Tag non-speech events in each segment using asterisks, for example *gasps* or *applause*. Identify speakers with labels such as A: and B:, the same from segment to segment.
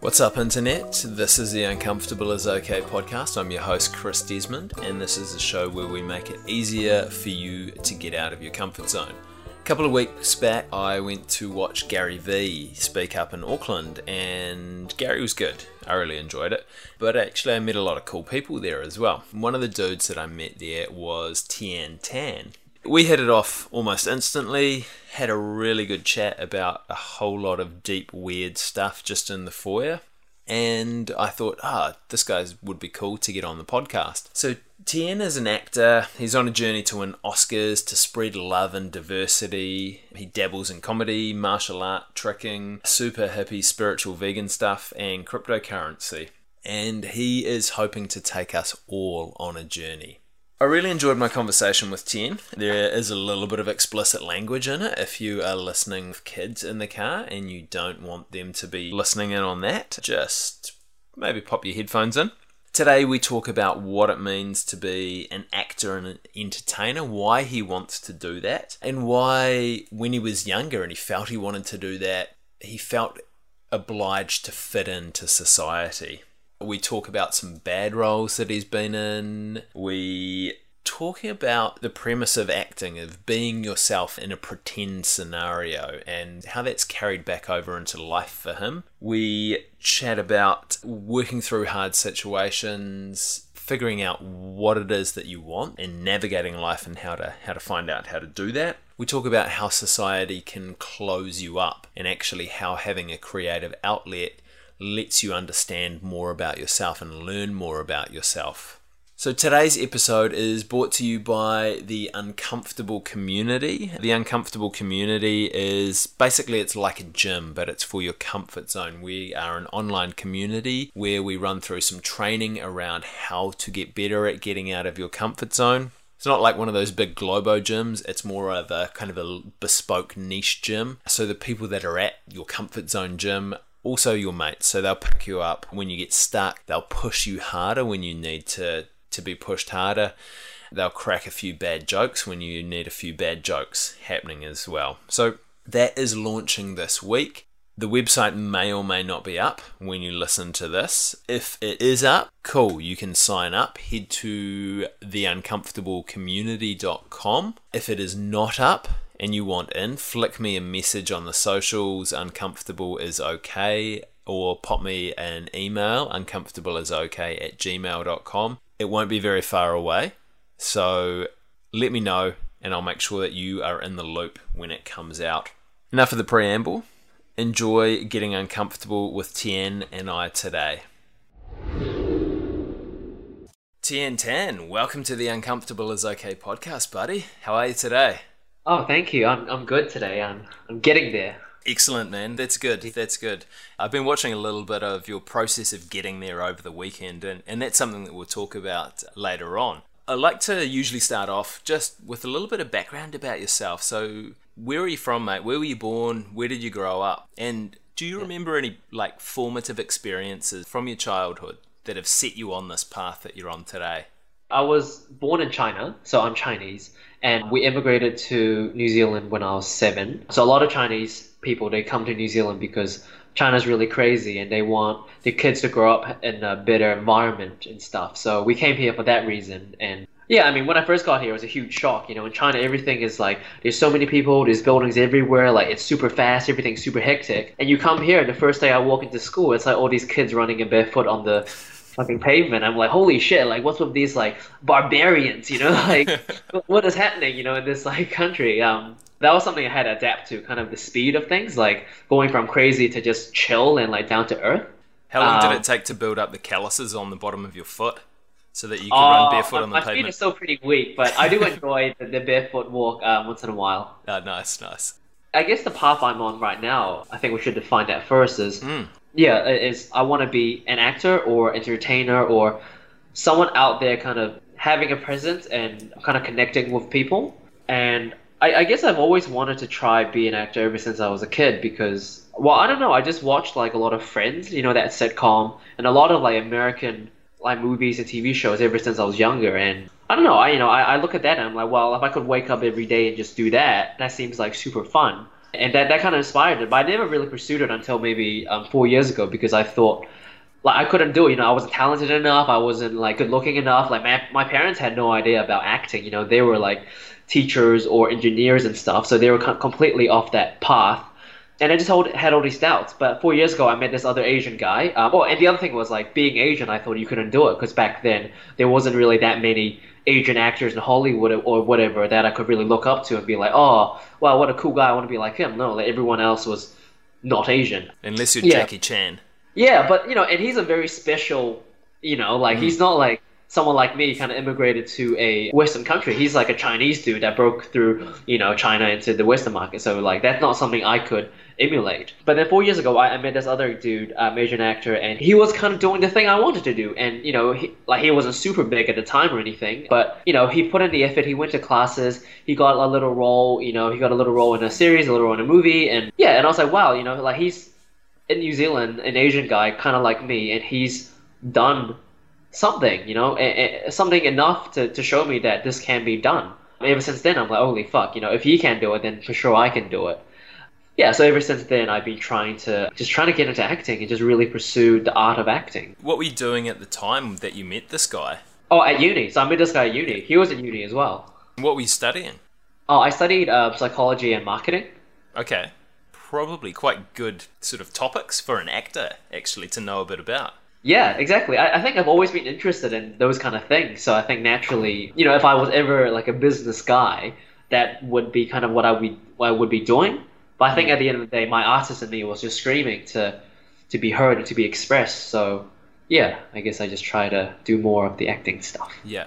A: What's up, Internet? This is the Uncomfortable is Okay podcast. I'm your host, Chris Desmond, and this is a show where we make it easier for you to get out of your comfort zone. A couple of weeks back, I went to watch Gary Vee speak up in Auckland, and Gary was good. I really enjoyed it. But actually, I met a lot of cool people there as well. One of the dudes that I met there was Tian Tan. We hit it off almost instantly, had a really good chat about a whole lot of deep, weird stuff just in the foyer. And I thought, ah, this guy would be cool to get on the podcast. So, Tien is an actor. He's on a journey to win Oscars, to spread love and diversity. He dabbles in comedy, martial art, tricking, super hippie, spiritual vegan stuff, and cryptocurrency. And he is hoping to take us all on a journey. I really enjoyed my conversation with Tien. There is a little bit of explicit language in it if you are listening with kids in the car and you don't want them to be listening in on that. Just maybe pop your headphones in. Today we talk about what it means to be an actor and an entertainer, why he wants to do that, and why when he was younger and he felt he wanted to do that, he felt obliged to fit into society. We talk about some bad roles that he's been in. We talking about the premise of acting, of being yourself in a pretend scenario, and how that's carried back over into life for him. We chat about working through hard situations, figuring out what it is that you want, and navigating life and how to how to find out how to do that. We talk about how society can close you up, and actually how having a creative outlet lets you understand more about yourself and learn more about yourself. So today's episode is brought to you by the Uncomfortable Community. The Uncomfortable Community is basically it's like a gym, but it's for your comfort zone. We are an online community where we run through some training around how to get better at getting out of your comfort zone. It's not like one of those big Globo gyms. It's more of a kind of a bespoke niche gym. So the people that are at your comfort zone gym also your mates. So they'll pick you up when you get stuck. They'll push you harder when you need to to be pushed harder. They'll crack a few bad jokes when you need a few bad jokes happening as well. So that is launching this week. The website may or may not be up when you listen to this. If it is up, cool, you can sign up. Head to theuncomfortablecommunity.com. If it is not up, and you want in, flick me a message on the socials, uncomfortable is okay, or pop me an email, uncomfortable is okay at gmail.com. It won't be very far away, so let me know and I'll make sure that you are in the loop when it comes out. Enough of the preamble. Enjoy getting uncomfortable with Tien and I today. Tien Tan, welcome to the Uncomfortable is Okay podcast, buddy. How are you today?
B: Oh, thank you. I'm I'm good today. I'm I'm getting there.
A: Excellent, man. That's good. That's good. I've been watching a little bit of your process of getting there over the weekend, and, and that's something that we'll talk about later on. I like to usually start off just with a little bit of background about yourself. So, where are you from, mate? Where were you born? Where did you grow up? And do you remember any like formative experiences from your childhood that have set you on this path that you're on today?
B: I was born in China, so I'm Chinese, and we immigrated to New Zealand when I was seven. So a lot of Chinese people they come to New Zealand because China's really crazy and they want the kids to grow up in a better environment and stuff. So we came here for that reason. And yeah, I mean, when I first got here, it was a huge shock. You know, in China, everything is like there's so many people, there's buildings everywhere, like it's super fast, everything's super hectic. And you come here, the first day I walk into school, it's like all these kids running in barefoot on the fucking pavement. I'm like, holy shit! Like, what's with these like barbarians? You know, *laughs* like *laughs* what is happening? You know, in this like country. Um, that was something I had to adapt to, kind of the speed of things, like going from crazy to just chill and like down to earth.
A: How long um, did it take to build up the calluses on the bottom of your foot so that you can uh, run barefoot on the
B: my
A: pavement?
B: My feet are still pretty weak, but I do *laughs* enjoy the, the, barefoot walk um, once in a while.
A: Oh, nice, nice.
B: I guess the path I'm on right now, I think we should define that first. Is
A: mm
B: yeah, is I want to be an actor or entertainer or someone out there kind of having a presence and kind of connecting with people. And I, I, guess I've always wanted to try be an actor ever since I was a kid because, well, I don't know, I just watched like a lot of Friends, you know, that sitcom, and a lot of like American like movies and TV shows ever since I was younger. And I don't know, I you know, I, I look at that and I'm like, well, if I could wake up every day and just do that, that seems like super fun. And that, that kind of inspired it. But I never really pursued it until maybe um, four years ago because I thought like I couldn't do it. You know, I wasn't talented enough. I wasn't like good looking enough. Like my my parents had no idea about acting. You know, they were like teachers or engineers and stuff, so they were completely off that path. And I just had all these doubts. But four years ago, I met this other Asian guy. Um, oh, and the other thing was like being Asian. I thought you couldn't do it because back then there wasn't really that many Asian actors in Hollywood or whatever that I could really look up to and be like, oh, wow, what a cool guy. I want to be like him. No, like everyone else was not Asian.
A: Unless you're yeah. Jackie Chan.
B: Yeah, but you know, and he's a very special. You know, like mm. he's not like someone like me kind of immigrated to a Western country. He's like a Chinese dude that broke through, you know, China into the Western market. So like that's not something I could emulate. But then four years ago, I, I met this other dude, um, Asian actor, and he was kind of doing the thing I wanted to do. And you know, he, like he wasn't super big at the time or anything, but you know, he put in the effort. He went to classes. He got a little role. You know, he got a little role in a series, a little role in a movie, and yeah. And I was like, wow, you know, like he's in New Zealand, an Asian guy, kind of like me, and he's done something, you know, something enough to, to show me that this can be done. Ever since then, I'm like, holy fuck, you know, if he can do it, then for sure I can do it. Yeah, so ever since then, I've been trying to just trying to get into acting and just really pursue the art of acting.
A: What were you doing at the time that you met this guy?
B: Oh, at uni. So I met this guy at uni. He was at uni as well.
A: What were you studying?
B: Oh, I studied uh, psychology and marketing.
A: Okay probably quite good sort of topics for an actor actually to know a bit about.
B: Yeah, exactly. I, I think I've always been interested in those kind of things. So I think naturally, you know, if I was ever like a business guy, that would be kind of what I would what I would be doing. But I think at the end of the day, my artist in me was just screaming to to be heard and to be expressed. So yeah, I guess I just try to do more of the acting stuff.
A: Yeah.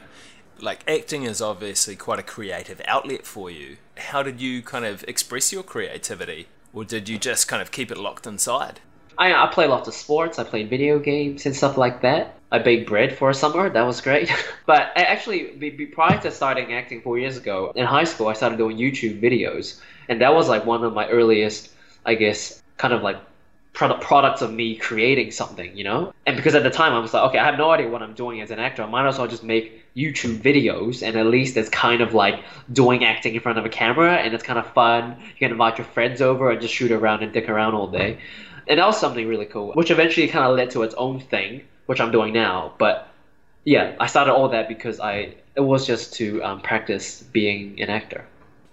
A: Like acting is obviously quite a creative outlet for you. How did you kind of express your creativity? or did you just kind of keep it locked inside?
B: I, I play lots of sports. I played video games and stuff like that. I baked bread for a summer. That was great. *laughs* but I actually, prior to starting acting four years ago in high school, I started doing YouTube videos, and that was like one of my earliest, I guess, kind of like product products of me creating something, you know? And because at the time I was like, okay, I have no idea what I'm doing as an actor. I might as well just make YouTube videos and at least it's kind of like doing acting in front of a camera and it's kind of fun. You can invite your friends over and just shoot around and dick around all day. And that was something really cool, which eventually kind of led to its own thing, which I'm doing now. But yeah, I started all that because I it was just to um, practice being an actor.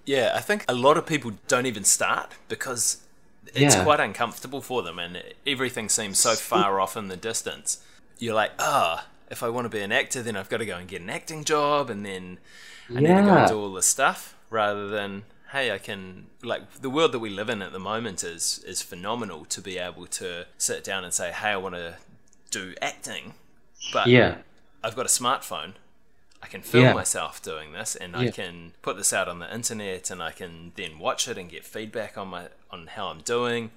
A: Yeah, I think a lot of people don't even start because it's yeah. quite uncomfortable for them, and everything seems so far off in the distance. You're like, ah, oh, if I want to be an actor, then I've got to go and get an acting job, and then I yeah. need to go and do all this stuff, rather than hey, I can like the world that we live in at the moment is is phenomenal to be able to sit down and say, hey, I want to do acting, but yeah, I've got a smartphone. I can film yeah. myself doing this, and yeah. I can put this out on the internet, and I can then watch it and get feedback on my on how I'm doing.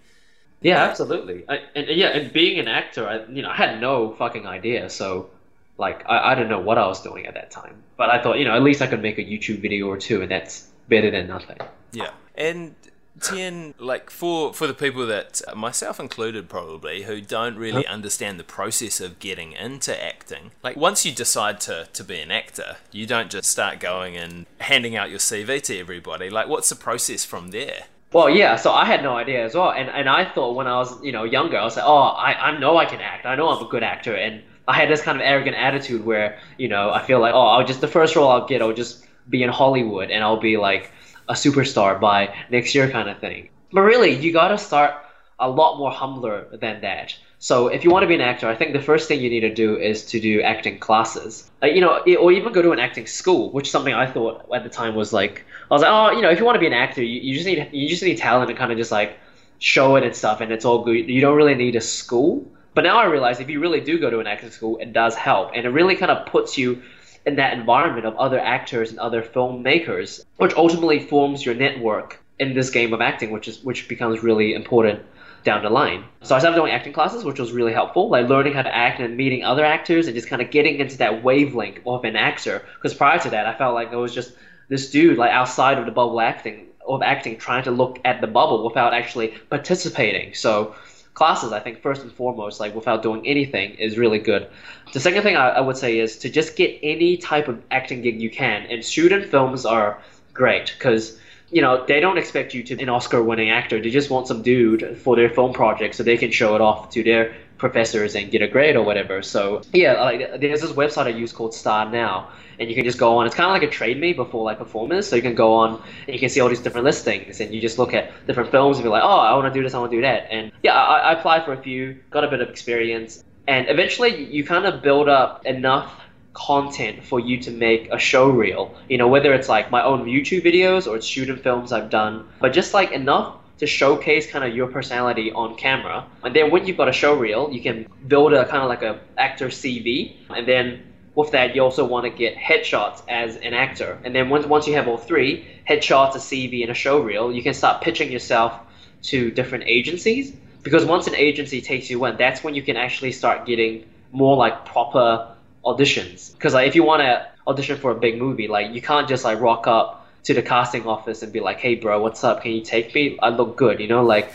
B: Yeah, absolutely. I, and yeah, and being an actor, I you know I had no fucking idea, so like I, I didn't know what I was doing at that time. But I thought you know at least I could make a YouTube video or two, and that's better than nothing.
A: Yeah, and Tien, like for for the people that uh, myself included probably who don't really understand the process of getting into acting. Like once you decide to to be an actor, you don't just start going and handing out your CV to everybody. Like what's the process from there?
B: Well, yeah, so I had no idea as well, and and I thought when I was you know younger, I was like, oh, I I know I can act. I know I'm a good actor, and I had this kind of arrogant attitude where you know I feel like, oh, I'll just the first role I'll get, I'll just be in Hollywood, and I'll be like a superstar by next year kind of thing. But really, you got to start a lot more humbler than that. So if you want to be an actor, I think the first thing you need to do is to do acting classes. Uh, you know, or even go to an acting school, which is something I thought at the time was like, I was like, oh, you know, if you want to be an actor, you, you just need you just need talent and kind of just like show it and stuff, and it's all good. You don't really need a school. But now I realize if you really do go to an acting school, it does help, and it really kind of puts you in that environment of other actors and other filmmakers, which ultimately forms your network in this game of acting, which is which becomes really important down the line. So I started doing acting classes, which was really helpful, like learning how to act and meeting other actors and just kind of getting into that wavelength of an actor. Because prior to that, I felt like I was just this dude like outside of the bubble acting of acting, trying to look at the bubble without actually participating. So classes, I think first and foremost, like without doing anything, is really good. The second thing I, I would say is to just get any type of acting gig you can, and student films are great because you know, they don't expect you to be an Oscar winning actor. They just want some dude for their film project so they can show it off to their professors and get a grade or whatever. So yeah, like there's this website I use called Star Now, and you can just go on. It's kind of like a trade me before like performers. So you can go on and you can see all these different listings, and you just look at different films and be like, oh, I want to do this, I want to do that. And yeah, I, I applied for a few, got a bit of experience, and eventually you kind of build up enough content for you to make a show reel. You know, whether it's like my own YouTube videos or it's student films I've done, but just like enough to showcase kind of your personality on camera. And then when you've got a show reel, you can build a kind of like a actor CV. And then with that, you also want to get headshots as an actor. And then once once you have all three headshots, a CV, and a show reel, you can start pitching yourself to different agencies. Because once an agency takes you in, that's when you can actually start getting more like proper auditions. Because like if you want to audition for a big movie, like you can't just like rock up to the casting office and be like, "Hey, bro, what's up? Can you take me? I look good," you know, like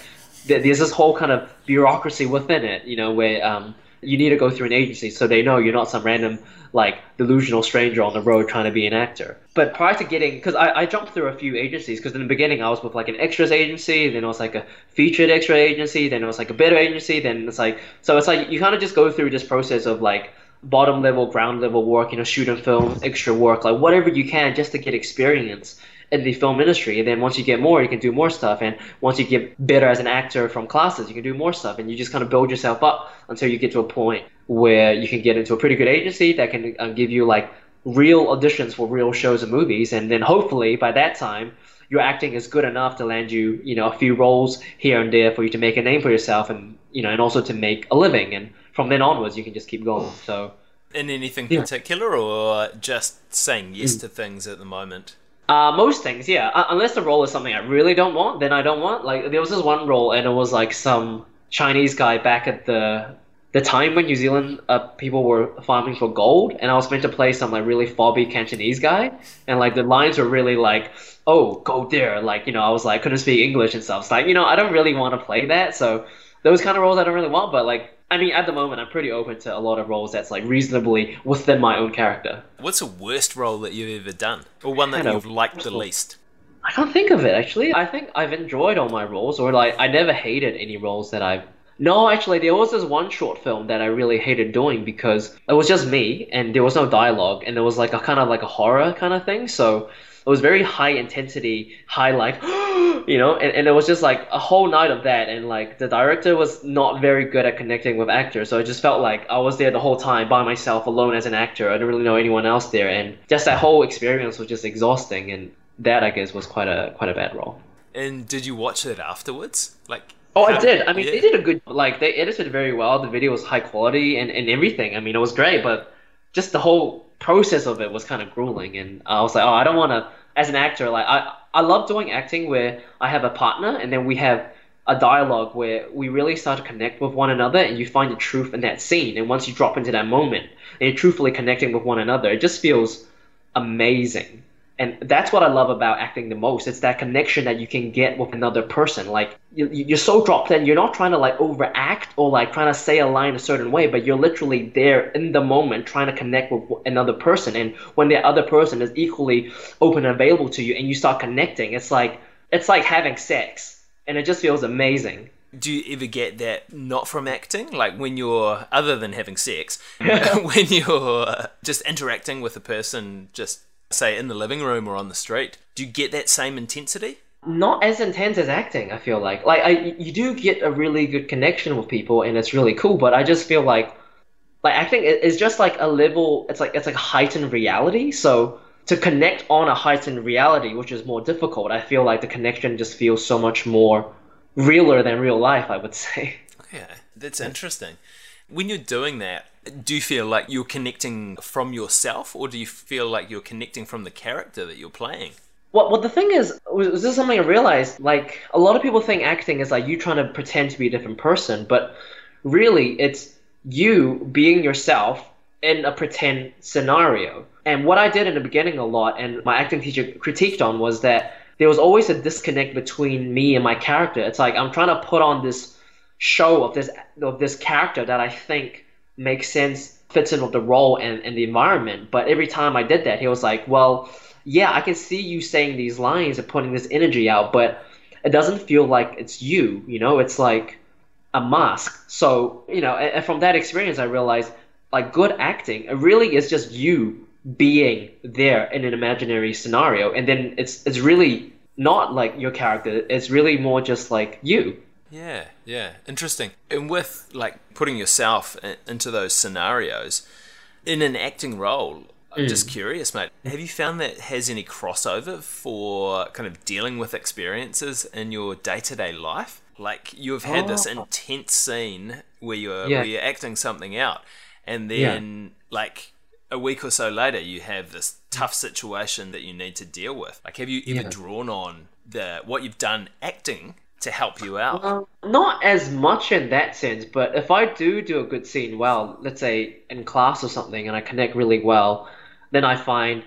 B: th- there's this whole kind of bureaucracy within it, you know, where um, you need to go through an agency so they know you're not some random like delusional stranger on the road trying to be an actor. But prior to getting, because I, I jumped through a few agencies, because in the beginning I was with like an extras agency, then it was like a featured extra agency, then it was like a better agency, then it's like so it's like you kind of just go through this process of like bottom level, ground level work, you know, shoot and film, extra work, like whatever you can just to get experience in the film industry. And then once you get more, you can do more stuff. And once you get better as an actor from classes, you can do more stuff. And you just kind of build yourself up until you get to a point where you can get into a pretty good agency that can uh, give you like real auditions for real shows and movies. And then hopefully by that time, your acting is good enough to land you, you know, a few roles here and there for you to make a name for yourself and, you know, and also to make a living. And from then onwards, you can just keep going. So,
A: in anything yeah. particular, or just saying yes mm. to things at the moment?
B: Uh, most things, yeah. Uh, unless the role is something I really don't want, then I don't want. Like there was this one role, and it was like some Chinese guy back at the the time when New Zealand uh, people were farming for gold, and I was meant to play some like really fobby Cantonese guy, and like the lines were really like, "Oh, go there!" Like you know, I was like couldn't speak English and stuff. So like you know, I don't really want to play that. So those kind of roles I don't really want. But like I mean, at the moment, I'm pretty open to a lot of roles that's like reasonably within my own character.
A: What's the worst role that you've ever done, or one that you've liked the least?
B: I can't think of it actually. I think I've enjoyed all my roles, or like I never hated any roles that I've. No, actually, there was this one short film that I really hated doing because it was just me and there was no dialogue and it was like a kind of like a horror kind of thing. So it was very high intensity, high like, *gasps* you know, and, and it was just like a whole night of that. And like the director was not very good at connecting with actors. So I just felt like I was there the whole time by myself alone as an actor. I didn't really know anyone else there. And just that whole experience was just exhausting. And that, I guess, was quite a, quite a bad role.
A: And did you watch it afterwards? Like,
B: Oh, I did. I mean, yeah. they did a good like they edited very well. The video was high quality and, and everything. I mean, it was great, but just the whole process of it was kind of grueling. And I was like, oh, I don't want to as an actor, like I, I love doing acting where I have a partner and then we have a dialogue where we really start to connect with one another and you find the truth in that scene. And once you drop into that moment and you're truthfully connecting with one another, it just feels amazing and that's what I love about acting the most. It's that connection that you can get with another person. Like you're so dropped in, you're not trying to like overact or like trying to say a line a certain way, but you're literally there in the moment trying to connect with another person. And when the other person is equally open and available to you, and you start connecting, it's like it's like having sex, and it just feels amazing.
A: Do you ever get that not from acting? Like when you're, other than having sex, *laughs* *laughs* when you're just interacting with a person just say in the living room or on the street, do you get that same intensity?
B: Not as intense as acting, I feel like. Like I you do get a really good connection with people and it's really cool, but I just feel like like acting is just like a level it's like it's like heightened reality. So to connect on a heightened reality, which is more difficult, I feel like the connection just feels so much more realer than real life, I would say.
A: Yeah, that's interesting. When you're doing that, do you feel like you're connecting from yourself or do you feel like you're connecting from the character that you're playing?
B: Well, well, the thing is, was this something I realized? Like, a lot of people think acting is like you trying to pretend to be a different person, but really, it's you being yourself in a pretend scenario. And what I did in the beginning a lot, and my acting teacher critiqued on, was that there was always a disconnect between me and my character. It's like I'm trying to put on this show of this of this character that I think makes sense, fits in with the role and, and the environment. But every time I did that, he was like, well, yeah, I can see you saying these lines and putting this energy out, but it doesn't feel like it's you. You know, it's like a mask. So you know, and from that experience, I realized like good acting, it really is just you being there in an imaginary scenario, and then it's it's really not like your character. It's really more just like you.
A: Yeah, yeah, interesting. And with like putting yourself into those scenarios in an acting role, I'm mm. just curious, mate. Have you found that has any crossover for kind of dealing with experiences in your day to day life? Like you have had oh. this intense scene where you're yeah. where you're acting something out, and then yeah. like a week or so later, you have this tough situation that you need to deal with. Like, have you ever yeah. drawn on the what you've done acting to help you out?
B: Well, not as much in that sense, but if I do do a good scene well, let's say in class or something, and I connect really well, then I find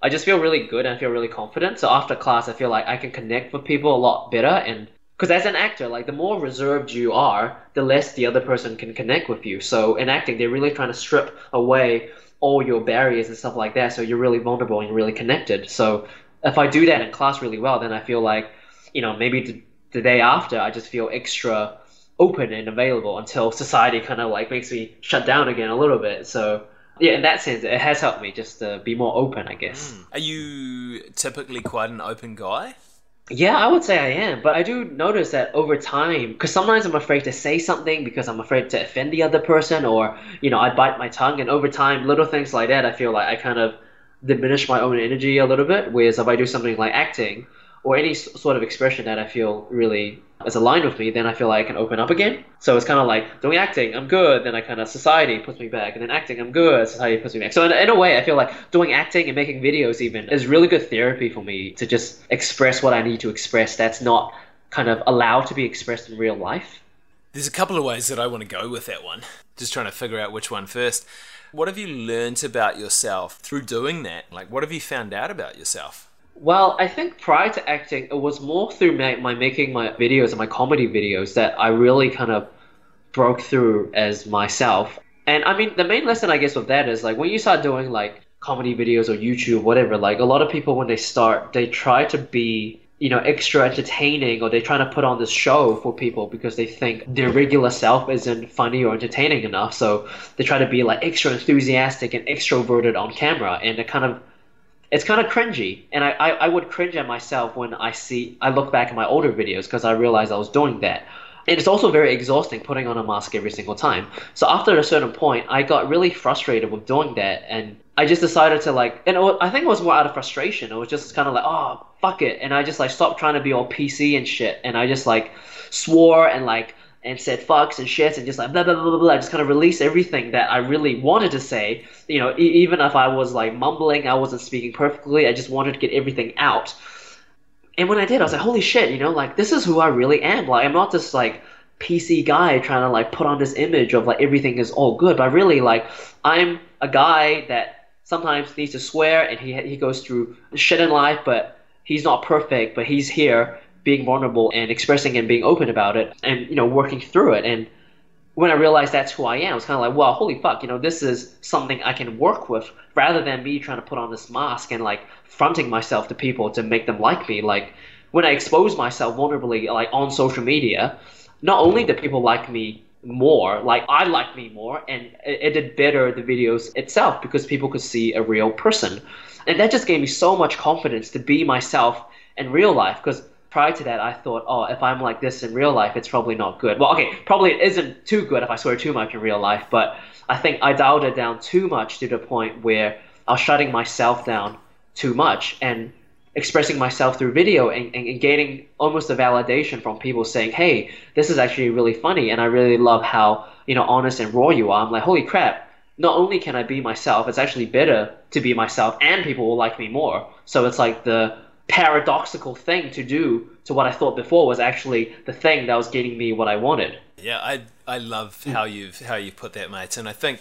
B: I just feel really good and I feel really confident. So after class, I feel like I can connect with people a lot better. And because as an actor, like the more reserved you are, the less the other person can connect with you. So in acting, they're really trying to strip away all your barriers and stuff like that. So you're really vulnerable and really connected. So if I do that in class really well, then I feel like, you know, maybe the, day after, I just feel extra open and available until society kind of like makes me shut down again a little bit. So yeah, in that sense, it has helped me just to be more open, I guess. Mm.
A: Are you typically quite an open guy?
B: Yeah, I would say I am, but I do notice that over time, because sometimes I'm afraid to say something because I'm afraid to offend the other person, or you know, I bite my tongue, and over time, little things like that, I feel like I kind of diminish my own energy a little bit. Whereas if I do something like acting, or any sort of expression that I feel really is aligned with me, then I feel like I can open up again. So it's kind of like doing acting, I'm good, then I kind of society puts me back, and then acting, I'm good, society puts me back. So in, in a way, I feel like doing acting and making videos even is really good therapy for me to just express what I need to express that's not kind of allowed to be expressed in real life.
A: There's a couple of ways that I want to go with that one. Just trying to figure out which one first. What have you learned about yourself through doing that? Like, what have you found out about yourself?
B: Well, I think prior to acting, it was more through my, my making my videos and my comedy videos that I really kind of broke through as myself. And I mean, the main lesson I guess of that is like when you start doing like comedy videos or YouTube, whatever, like a lot of people when they start, they try to be you know extra entertaining or they're trying to put on this show for people because they think their regular self isn't funny or entertaining enough so they try to be like extra enthusiastic and extroverted on camera and it kind of it's kind of cringy. And I, I, I, would cringe at myself when i see i look back at my older videos because i realized i was doing that. And it's also very exhausting putting on a mask every single time. So after a certain point i got really frustrated with doing that. And i just decided to like and was, i think it was more out of frustration. It was just kind of like oh fuck it. And i just like stopped trying to be all pc and shit. And i just like swore and like and said fucks and shits and just like blah blah blah blah blah. I just kind of released everything that I really wanted to say. You know, e- even if I was like mumbling, I wasn't speaking perfectly. I just wanted to get everything out. And when I did, I was like, holy shit, you know, like this is who I really am. Like I'm not this like PC guy trying to like put on this image of like everything is all good, but really like I'm a guy that sometimes needs to swear and he he goes through shit in life, but he's not perfect, but he's here being vulnerable and expressing and being open about it and you know working through it and when I realized that's who I am, it's kind of like, well, holy fuck, you know, this is something I can work with rather than me trying to put on this mask and like fronting myself to people to make them like me. Like when I expose myself vulnerably, like on social media, not only do people like me more, like I like me more, and it, it did better the videos itself because people could see a real person, and that just gave me so much confidence to be myself in real life because prior to that, I thought, oh, if I'm like this in real life, it's probably not good. Well, okay, probably it isn't too good if I swear too much in real life, but I think I dialed it down too much to the point where I was shutting myself down too much and expressing myself through video and, and, gaining almost a validation from people saying, hey, this is actually really funny and I really love how, you know, honest and raw you are. I'm like, holy crap, not only can I be myself, it's actually better to be myself and people will like me more. So it's like the paradoxical thing to do to what I thought before was actually the thing that was getting me what I wanted.
A: Yeah, I I love how you've how you put that, mate, and I think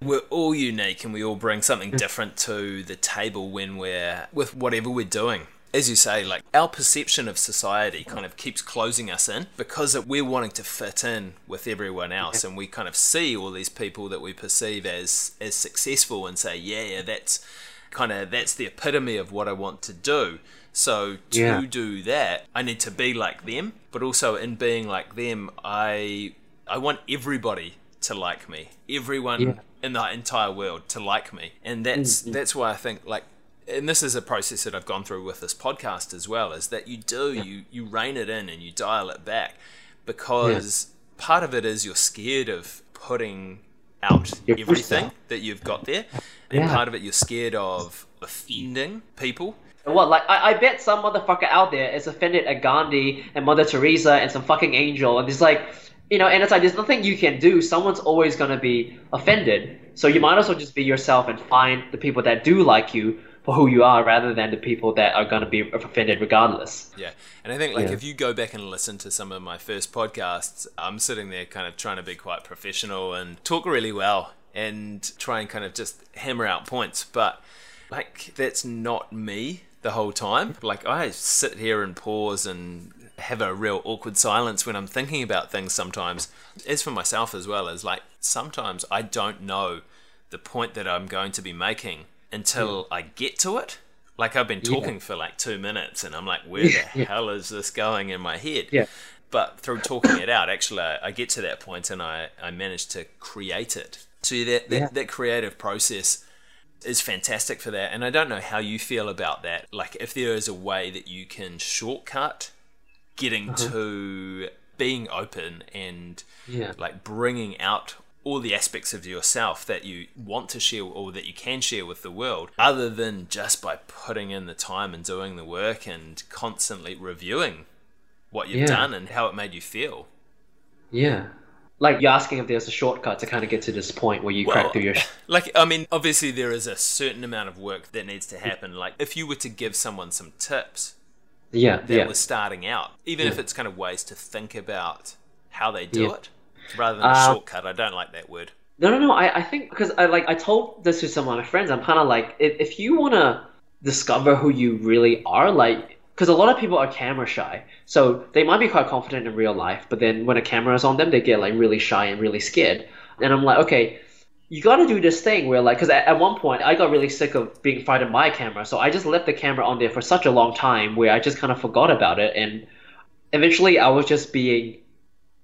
A: we're all unique and we all bring something mm. different to the table when we're with whatever we're doing. As you say, like our perception of society kind of keeps closing us in because we're wanting to fit in with everyone else, and we kind of see all these people that we perceive as as successful and say, yeah, yeah, that's kind of that's the epitome of what I want to do. So to
B: Yeah.
A: do that, I need to be like them, but also in being like them, I I want everybody to like me. Everyone
B: Yeah.
A: In the entire world to like me. And that's that's why I think like and this is a process that I've gone through with this podcast as well, is that you do you you rein it in and you dial it back because part of it is you're scared of putting out everything that you've got there. And
B: Yeah.
A: part of it you're scared of offending people.
B: What, like, I, I bet some motherfucker out there is offended at Gandhi and Mother Teresa and some fucking angel, and it's like, you know, and it's like, there's nothing you can do. Someone's always gonna be offended. So you might as well just be yourself and find the people that do like you for who you are rather than the people that are gonna be offended regardless.
A: Yeah. And I think like
B: Yeah.
A: if you go back and listen to some of my first podcasts, I'm sitting there kind of trying to be quite professional and talk really well and try and kind of just hammer out points. But like that's not me the whole time. Like I sit here and pause and have a real awkward silence when I'm thinking about things sometimes. As for myself as well, as like sometimes I don't know the point that I'm going to be making until hmm. I get to it. Like I've been talking for like two minutes and I'm like, where *laughs* the hell is this going in my head?
B: Yeah.
A: But through talking it out, actually, I, I get to that point and I, I manage to create it. So that, that,
B: Yeah.
A: that creative process is fantastic for that. And I don't know how you feel about that. Like, if there is a way that you can shortcut getting
B: Uh-huh.
A: to being open and
B: Yeah.
A: like bringing out all the aspects of yourself that you want to share or that you can share with the world other than just by putting in the time and doing the work and constantly reviewing what you've
B: Yeah.
A: done and how it made you feel
B: Yeah. Like you're asking if there's a shortcut to kind of get to this point where you
A: Well,
B: crack through your. *laughs*
A: like i mean obviously there is a certain amount of work that needs to happen like if you were to give someone some tips
B: Yeah.
A: that
B: Yeah.
A: was starting out even if it's kind of ways to think about how they do
B: Yeah.
A: it rather than a
B: Uh,
A: shortcut i don't like that word
B: No, no, no. I, I think because I like I told this to some of my friends. I'm kind of like if, if you want to discover who you really are, like because a lot of people are camera shy, so they might be quite confident in real life, but then when a camera is on them, they get like really shy and really scared. And I'm like, okay, you got to do this thing where like because at, at one point I got really sick of being by a camera, so I just left the camera on there for such a long time where I just kind of forgot about it, and eventually I was just being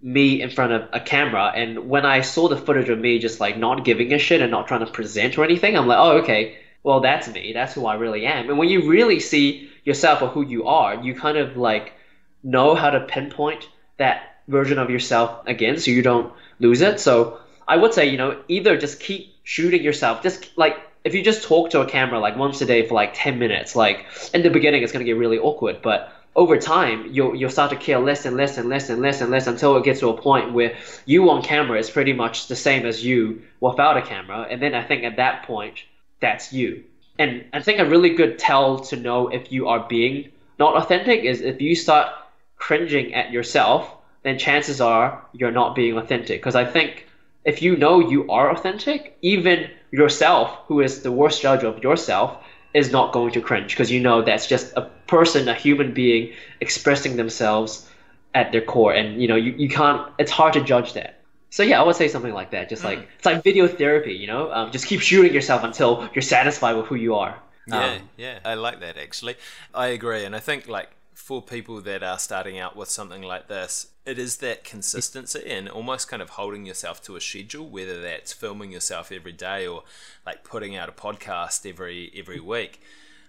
B: me in front of a camera and when I saw the footage of me just like not giving a shit and not trying to present or anything, I'm like, oh okay, well that's me, that's who I really am. And when you really see yourself or who you are, you kind of like know how to pinpoint that version of yourself again so you don't lose it. So I would say, you know, either just keep shooting yourself, just like if you just talk to a camera like once a day for like 10 minutes, like in the beginning it's going to get really awkward, but over time you'll you'll start to care less and less and less and less and less until it gets to a point where you on camera is pretty much the same as you without a camera and then i think at that point that's you and i think a really good tell to know if you are being not authentic is if you start cringing at yourself then chances are you're not being authentic because i think if you know you are authentic even yourself who is the worst judge of yourself is not going to cringe because you know that's just a person, a human being expressing themselves at their core, and you know you, you can't. It's hard to judge that. So yeah, I would say something like that. Just like it's like video therapy, you know. Um, just keep shooting yourself until you're satisfied with who you are.
A: Yeah,
B: Um,
A: yeah, I like that actually. I agree, and I think like for people that are starting out with something like this, it is that consistency and almost kind of holding yourself to a schedule, whether that's filming yourself every day or like putting out a podcast every every week.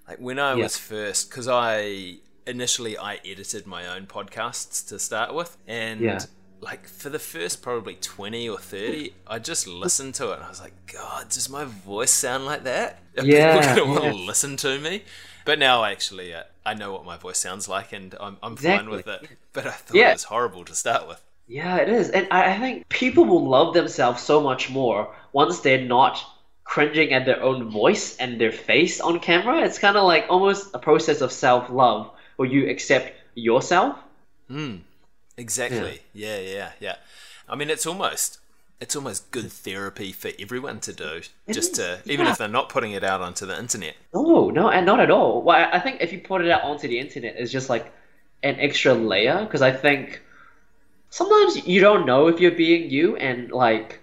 A: Like when I
B: Yeah.
A: was first, because I initially I edited my own podcasts to start with, and
B: Yeah.
A: Like for the first probably 20 or 30 i just listened to it and i was like god does my voice sound like that *laughs* are
B: Yeah,
A: people gonna want
B: yeah.
A: to listen to me but now actually uh, i know what my voice sounds like and i'm, I'm fine with it *laughs* but i thought
B: Yeah.
A: it was horrible to start with
B: Yeah, it is. And I, think people will love themselves so much more once they're not cringing at their own voice and their face on camera. It's kind of like almost a process of self love where you accept yourself.
A: mm, exactly yeah. yeah yeah i mean it's almost it's almost good therapy for everyone to do
B: It
A: just
B: is,
A: to even
B: yeah.
A: if they're not putting it out onto the internet
B: No, no, and not at all. Well, I I think if you put it out onto the internet, it's just like an extra layer because I think sometimes you don't know if you're being you, and like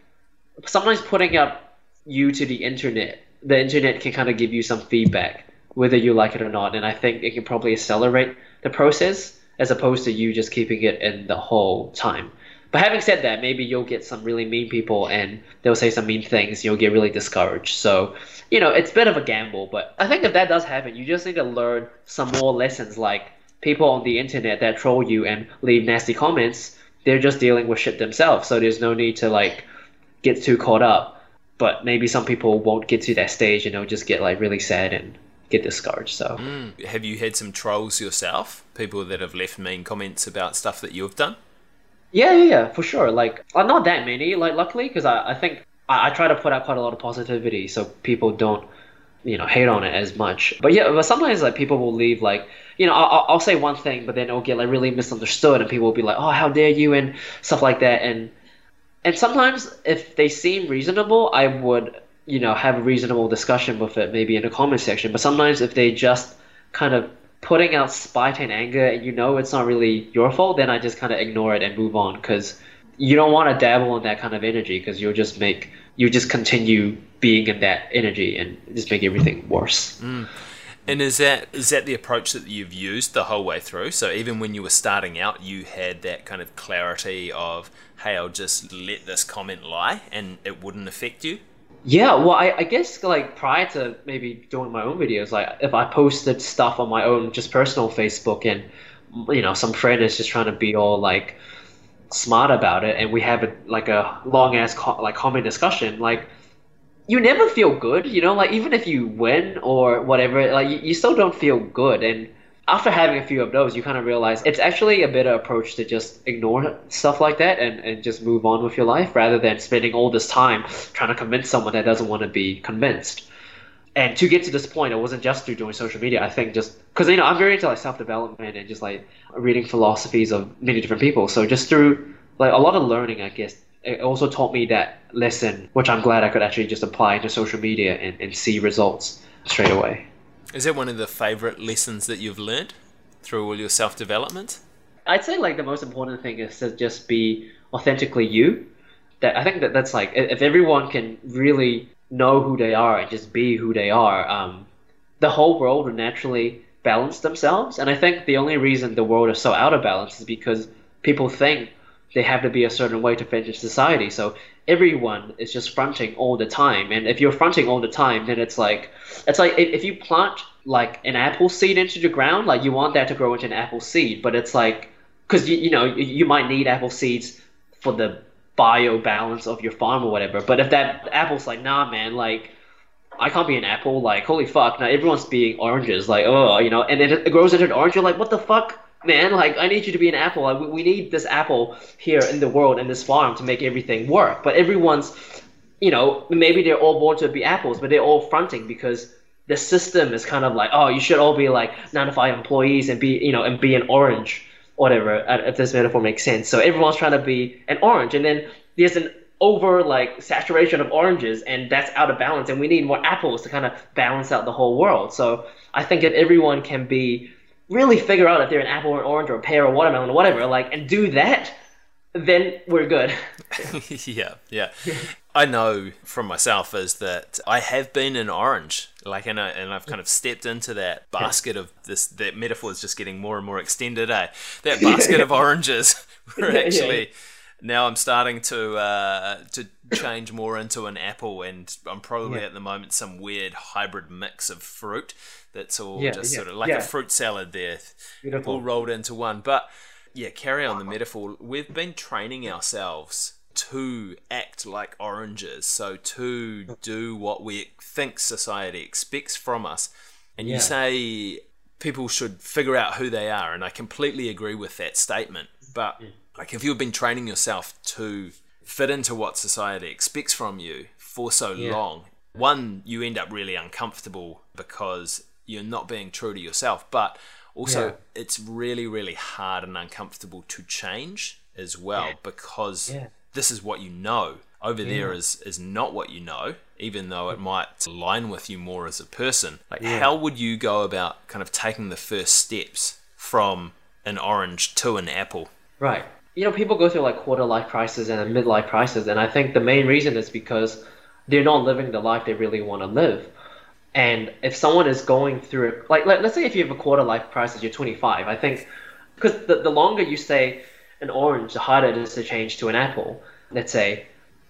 B: sometimes putting out you to the internet the internet can kind of give you some feedback whether you like it or not, and I think it can probably accelerate the process as opposed to you just keeping it in the whole time. But having said that, maybe you'll get some really mean people and they'll say some mean things. You'll get really discouraged. So, you know, it's a bit of a gamble. But I think if that does happen, you just need to learn some more lessons. Like people on the internet that troll you and leave nasty comments, they're just dealing with shit themselves. So there's no need to like get too caught up. But maybe some people won't get to that stage and they'll just get like really sad and get discouraged. So,
A: mm. have you had some trolls yourself? People that have left mean comments about stuff that you've done?
B: Yeah, yeah, yeah, for sure. Like, uh, not that many, like, luckily, because I, I think I, I try to put out quite a lot of positivity so people don't, you know, hate on it as much. But yeah, but sometimes, like, people will leave, like, you know, I'll, I'll say one thing, but then it'll get, like, really misunderstood, and people will be like, oh, how dare you, and stuff like that. And, and sometimes, if they seem reasonable, I would you know have a reasonable discussion with it maybe in the comment section but sometimes if they just kind of putting out spite and anger and you know it's not really your fault then i just kind of ignore it and move on because you don't want to dabble in that kind of energy because you'll just make you just continue being in that energy and just make everything worse
A: mm. And is that is that the approach that you've used the whole way through? So even when you were starting out, you had that kind of clarity of, "Hey, I'll just let this comment lie, and it wouldn't affect you."
B: Yeah, well, I, I guess like prior to maybe doing my own videos, like if I posted stuff on my own, just personal Facebook, and you know some friend is just trying to be all like smart about it, and we have a, like a long ass co- like comment discussion, like you never feel good, you know, like even if you win or whatever, like you, you still don't feel good, and after having a few of those, you kind of realize it's actually a better approach to just ignore stuff like that and, and just move on with your life rather than spending all this time trying to convince someone that doesn't want to be convinced. And to get to this point, it wasn't just through doing social media. I think just because you know I'm very into like self development and just like reading philosophies of many different people. So just through like a lot of learning, I guess it also taught me that lesson, which I'm glad I could actually just apply to social media and, and see results straight away.
A: Is that one of the favorite lessons that you've learned through all your self development?
B: I'd say like the most important thing is to just be authentically you. That I think that that's like if everyone can really know who they are and just be who they are, um, the whole world will naturally balance themselves. And I think the only reason the world is so out of balance is because people think they have to be a certain way to fit in society. So everyone is just fronting all the time, and if you're fronting all the time, then it's like it's like if you plant like an apple seed into the ground, like you want that to grow into an apple seed, but it's like because you you know you might need apple seeds for the bio balance of your farm or whatever. But if that apple's like, nah, man, like I can't be an apple, like holy fuck, now everyone's being oranges, like oh, you know, and then it grows into an orange, you're like, what the fuck? Man, like I need you to be an apple. Like, we, need this apple here in the world in this farm to make everything work. But everyone's, you know, maybe they're all born to be apples, but they're all fronting because the system is kind of like, oh, you should all be like nine to five employees and be, you know, and be an orange, whatever. Uh, if this metaphor makes sense. So everyone's trying to be an orange, and then there's an over like saturation of oranges and that's out of balance and we need more apples to kind of balance out the whole world so i think if everyone can be really figure out if they're an apple or an orange or a pear or a watermelon or whatever, like, and do that, then we're good. *laughs* *laughs*
A: yeah, yeah. I know from myself is that I have been an orange, like, and, I, and I've kind of stepped into that basket of this. That metaphor is just getting more and more extended. Eh? That basket *laughs* of oranges. We're actually yeah. now I'm starting to uh, to change more into an apple, and I'm probably yeah. at the moment some weird hybrid mix of fruit that's all yeah, just yeah, sort of like a fruit salad there, Beautiful. all rolled into one. But yeah, carry on the metaphor. We've been training ourselves to act like oranges, so to do what we think society expects from us. And you say people should figure out who they are, and I completely agree with that statement. But like, if you've been training yourself to fit into what society expects from you for so long, one, you end up really uncomfortable because you're not being true to yourself. But also, yeah. it's really, really hard and uncomfortable to change as well yeah. because yeah. this is what you know. Over there is is not what you know, even though it might align with you more as a person. Like, how would you go about kind of taking the first steps from an orange to an apple?
B: Right. You know, people go through like quarter life crisis and a midlife crisis, and I think the main reason is because they're not living the life they really want to live. And if someone is going through, like, let, us say if you have a quarter life crisis, you're 25, I think, because the, the longer you say an orange, the harder it is to change to an apple, let's say.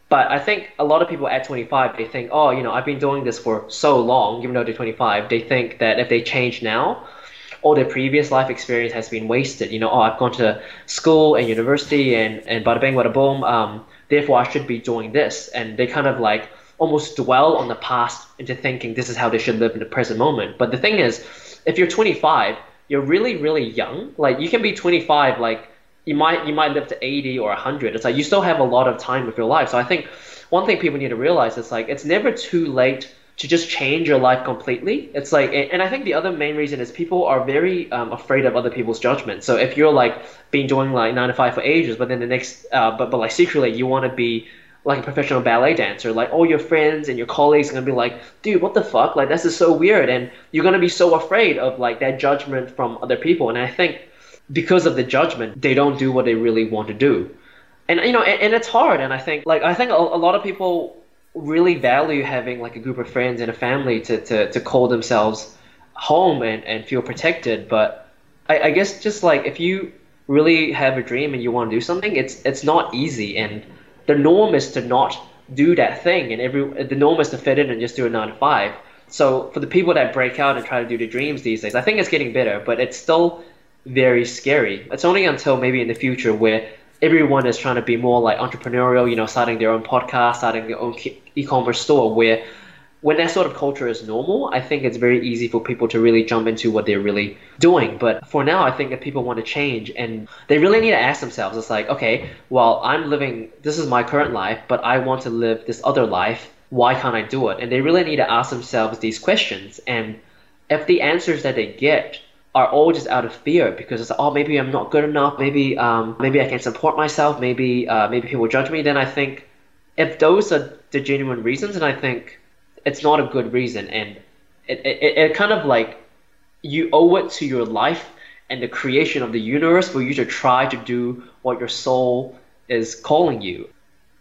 B: But I think a lot of people at 25, they think, oh, you know, I've been doing this for so long, even though they're 25, they think that if they change now, all their previous life experience has been wasted. You know, oh, I've gone to school and university and, and bada bing, bada boom, um, therefore I should be doing this. And they kind of like almost dwell on the past into thinking this is how they should live in the present moment. But the thing is, if you're 25, you're really, really young. Like you can be 25, like you might you might live to 80 or 100. It's like you still have a lot of time with your life. So I think one thing people need to realize is like it's never too late to just change your life completely. It's like, and I think the other main reason is people are very um, afraid of other people's judgment. So if you're like been doing like nine to five for ages, but then the next, uh, but but like secretly you want to be like a professional ballet dancer, like all your friends and your colleagues are gonna be like, dude, what the fuck? Like this is so weird, and you're gonna be so afraid of like that judgment from other people. And I think because of the judgment, they don't do what they really want to do. And you know, and, and it's hard. And I think like I think a, a lot of people really value having like a group of friends and a family to to, to call themselves home and, and feel protected. But I, I guess just like if you really have a dream and you want to do something, it's it's not easy and the norm is to not do that thing, and every the norm is to fit in and just do a nine to five. So for the people that break out and try to do the dreams these days, I think it's getting better, but it's still very scary. It's only until maybe in the future where everyone is trying to be more like entrepreneurial, you know, starting their own podcast, starting their own e-commerce store, where when that sort of culture is normal, I think it's very easy for people to really jump into what they're really doing. But for now, I think that people want to change and they really need to ask themselves, it's like, okay, well, I'm living, this is my current life, but I want to live this other life. Why can't I do it? And they really need to ask themselves these questions. And if the answers that they get are all just out of fear because it's like, oh maybe I'm not good enough. Maybe um, maybe I can support myself. Maybe uh, maybe people judge me. Then I think if those are the genuine reasons and I think it's not a good reason. And it, it, it kind of like you owe it to your life and the creation of the universe for you to try to do what your soul is calling you.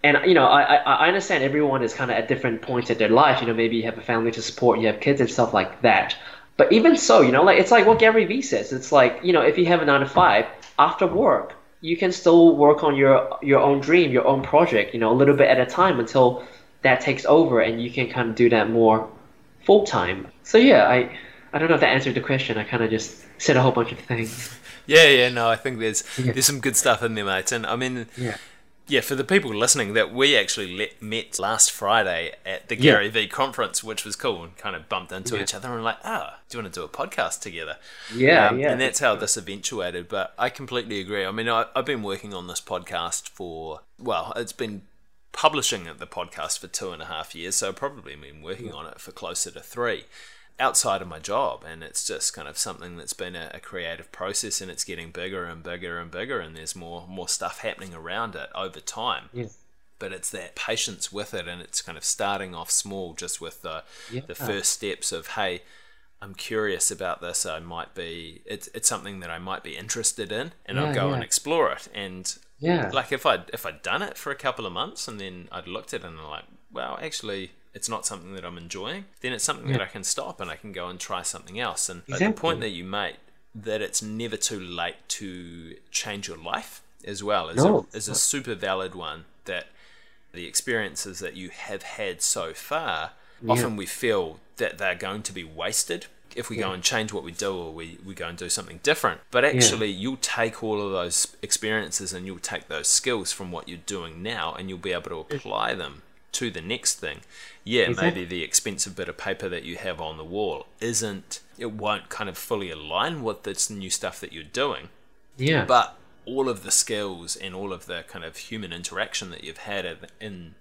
B: And you know I, I understand everyone is kind of at different points in their life. You know maybe you have a family to support you have kids and stuff like that but even so you know like it's like what gary vee says it's like you know if you have a nine to five after work you can still work on your your own dream your own project you know a little bit at a time until that takes over and you can kind of do that more full time. So yeah, I I don't know if that answered the question. I kind of just said a whole bunch of things. *laughs*
A: Yeah, yeah, no, I think there's yeah. there's some good stuff in there, mate. And I mean, yeah. Yeah, for the people listening, that we actually let, met last Friday at the Gary yeah. V conference, which was cool, and kind of bumped into yeah. each other and like, ah, oh, do you want to do a podcast together?
B: Yeah, um, yeah.
A: And that's how this eventuated. But I completely agree. I mean, I, I've been working on this podcast for well, it's been publishing the podcast for two and a half years, so I've probably been working on it for closer to three outside of my job and it's just kind of something that's been a, a, creative process and it's getting bigger and bigger and bigger and there's more more stuff happening around it over time but it's that patience with it and it's kind of starting off small just with the yeah. the first steps of hey I'm curious about this I might be it's, it's something that I might be interested in and yeah, I'll go and explore it and
B: yeah.
A: Like if I if I'd done it for a couple of months and then I'd looked at it and I'm like, well, actually, it's not something that I'm enjoying. Then it's something yeah. that I can stop and I can go and try something else. And exactly. the point that you made that it's never too late to change your life as well is no. a, is a super valid one. That the experiences that you have had so far, yeah. often we feel that they're going to be wasted if we yeah. go and change what we do or we, we go and do something different. But actually, yeah. you'll take all of those experiences and you'll take those skills from what you're doing now and you'll be able to apply them to the next thing. Yeah, exactly. maybe the expensive bit of paper that you have on the wall isn't, it won't kind of fully align with this new stuff that you're doing.
B: Yeah.
A: But all of the skills and all of the kind of human interaction that you've had in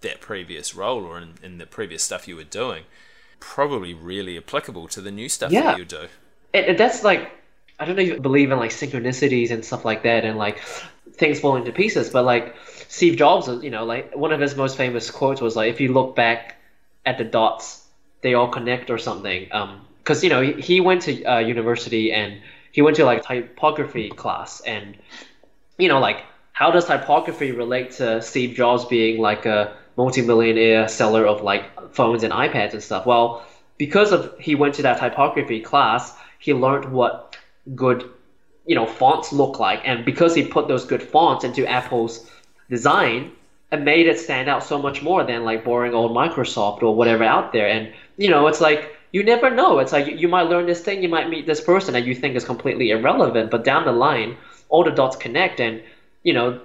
A: that previous role or in, in the previous stuff you were doing probably really applicable to the new stuff yeah. that you do.
B: And, that's like, I don't know if you believe in like synchronicities and stuff like that and like things falling to pieces, but like Steve Jobs, you know, like one of his most famous quotes was like, if you look back at the dots, they all connect or something. Um, because you know he, he went to uh, university and he went to like typography class and you know like how does typography relate to Steve Jobs being like a multimillionaire seller of like phones and iPads and stuff. Well, because of he went to that typography class, he learned what good you know fonts look like, and because he put those good fonts into Apple's design, it made it stand out so much more than like boring old Microsoft or whatever out there. And you know, it's like you never know. It's like you might learn this thing, you might meet this person that you think is completely irrelevant, but down the line, all the dots connect, and you know,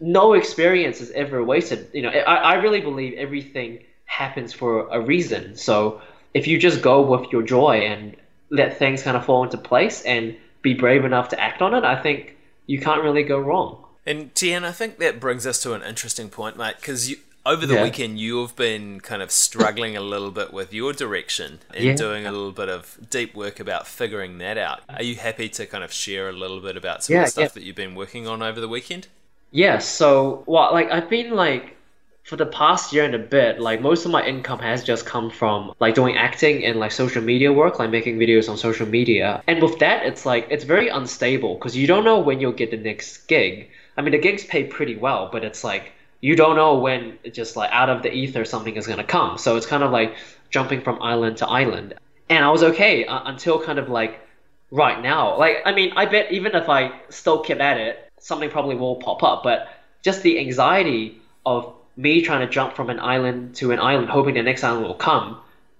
B: no experience is ever wasted. You know, I, I really believe everything happens for a reason. So if you just go with your joy and let things kind of fall into place and be brave enough to act on it, I think you can't really go wrong.
A: And Tian, I think that brings us to an interesting point, mate, because you over the yeah. weekend you have been kind of struggling a little bit with your direction and yeah. doing a little bit of deep work about figuring that out. Are you happy to kind of share a little bit about some yeah, of the stuff that you've been working on over the weekend?
B: Yeah, so well like I've been like for the past year and a bit, like most of my income has just come from like doing acting and like social media work, like making videos on social media. And with that, it's like it's very unstable because you don't know when you'll get the next gig. I mean, the gigs pay pretty well, but it's like you don't know when just like out of the ether something is gonna come. So it's kind of like jumping from island to island. And I was okay uh, until kind of like right now. Like I mean, I bet even if I still keep at it, something probably will pop up. But just the anxiety of me trying to jump from an island to an island, hoping the next island will come,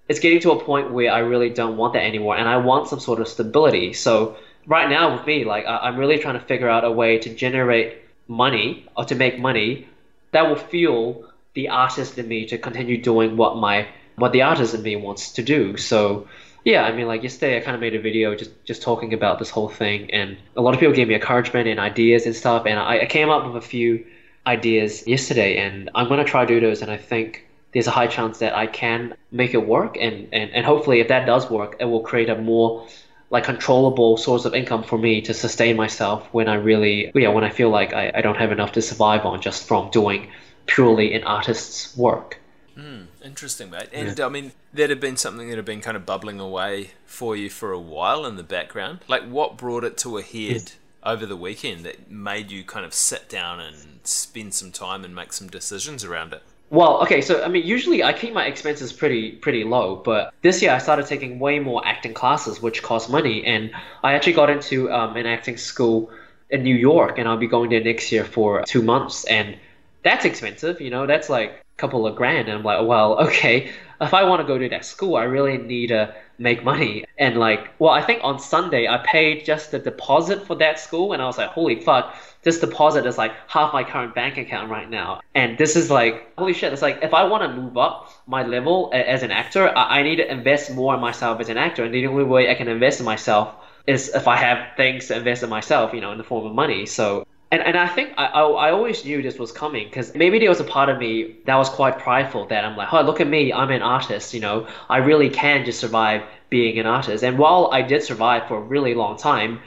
B: it's getting to a point where I really don't want that anymore, and I want some sort of stability. So right now with me, like I'm really trying to figure out a way to generate money or to make money that will fuel the artist in me to continue doing what my what the artist in me wants to do. So yeah, I mean, like yesterday, I kind of made a video just just talking about this whole thing, and a lot of people gave me encouragement and ideas and stuff, and I, I came up with a few ideas yesterday, and I'm going to try do those, and I think there's a high chance that I can make it work, and, and, and hopefully if that does work, it will create a more like controllable source of income for me to sustain myself when I really, yeah, when I feel like I, I don't have enough to survive on just from doing purely an artist's work.
A: Mm, interesting, mate. And yeah. I mean, that had been something that had been kind of bubbling away for you for a while in the background. Like, what brought it to a head over the weekend that made you kind of sit down and spend some time and make some decisions around it?
B: Well, okay, so I mean, usually I keep my expenses pretty pretty low, but this year I started taking way more acting classes, which cost money, and I actually got into um, an acting school in New York, and I'll be going there next year for two months, and that's expensive, you know, that's like a couple of grand, and I'm like, well, okay, if I want to go to that school, I really need to make money. And like, well, I think on Sunday I paid just the deposit for that school, and I was like, holy fuck, this deposit is like half my current bank account right now. And this is like, holy shit, it's like if I want to move up my level as an actor, I need to invest more in myself as an actor. And the only way I can invest in myself is if I have things to invest in myself, you know, in the form of money. So and, and I think I, I, I always knew this was coming because maybe there was a part of me that was quite prideful that I'm like, oh, look at me, I'm an artist, you know, I really can just survive being an artist. And while I did survive for a really long time,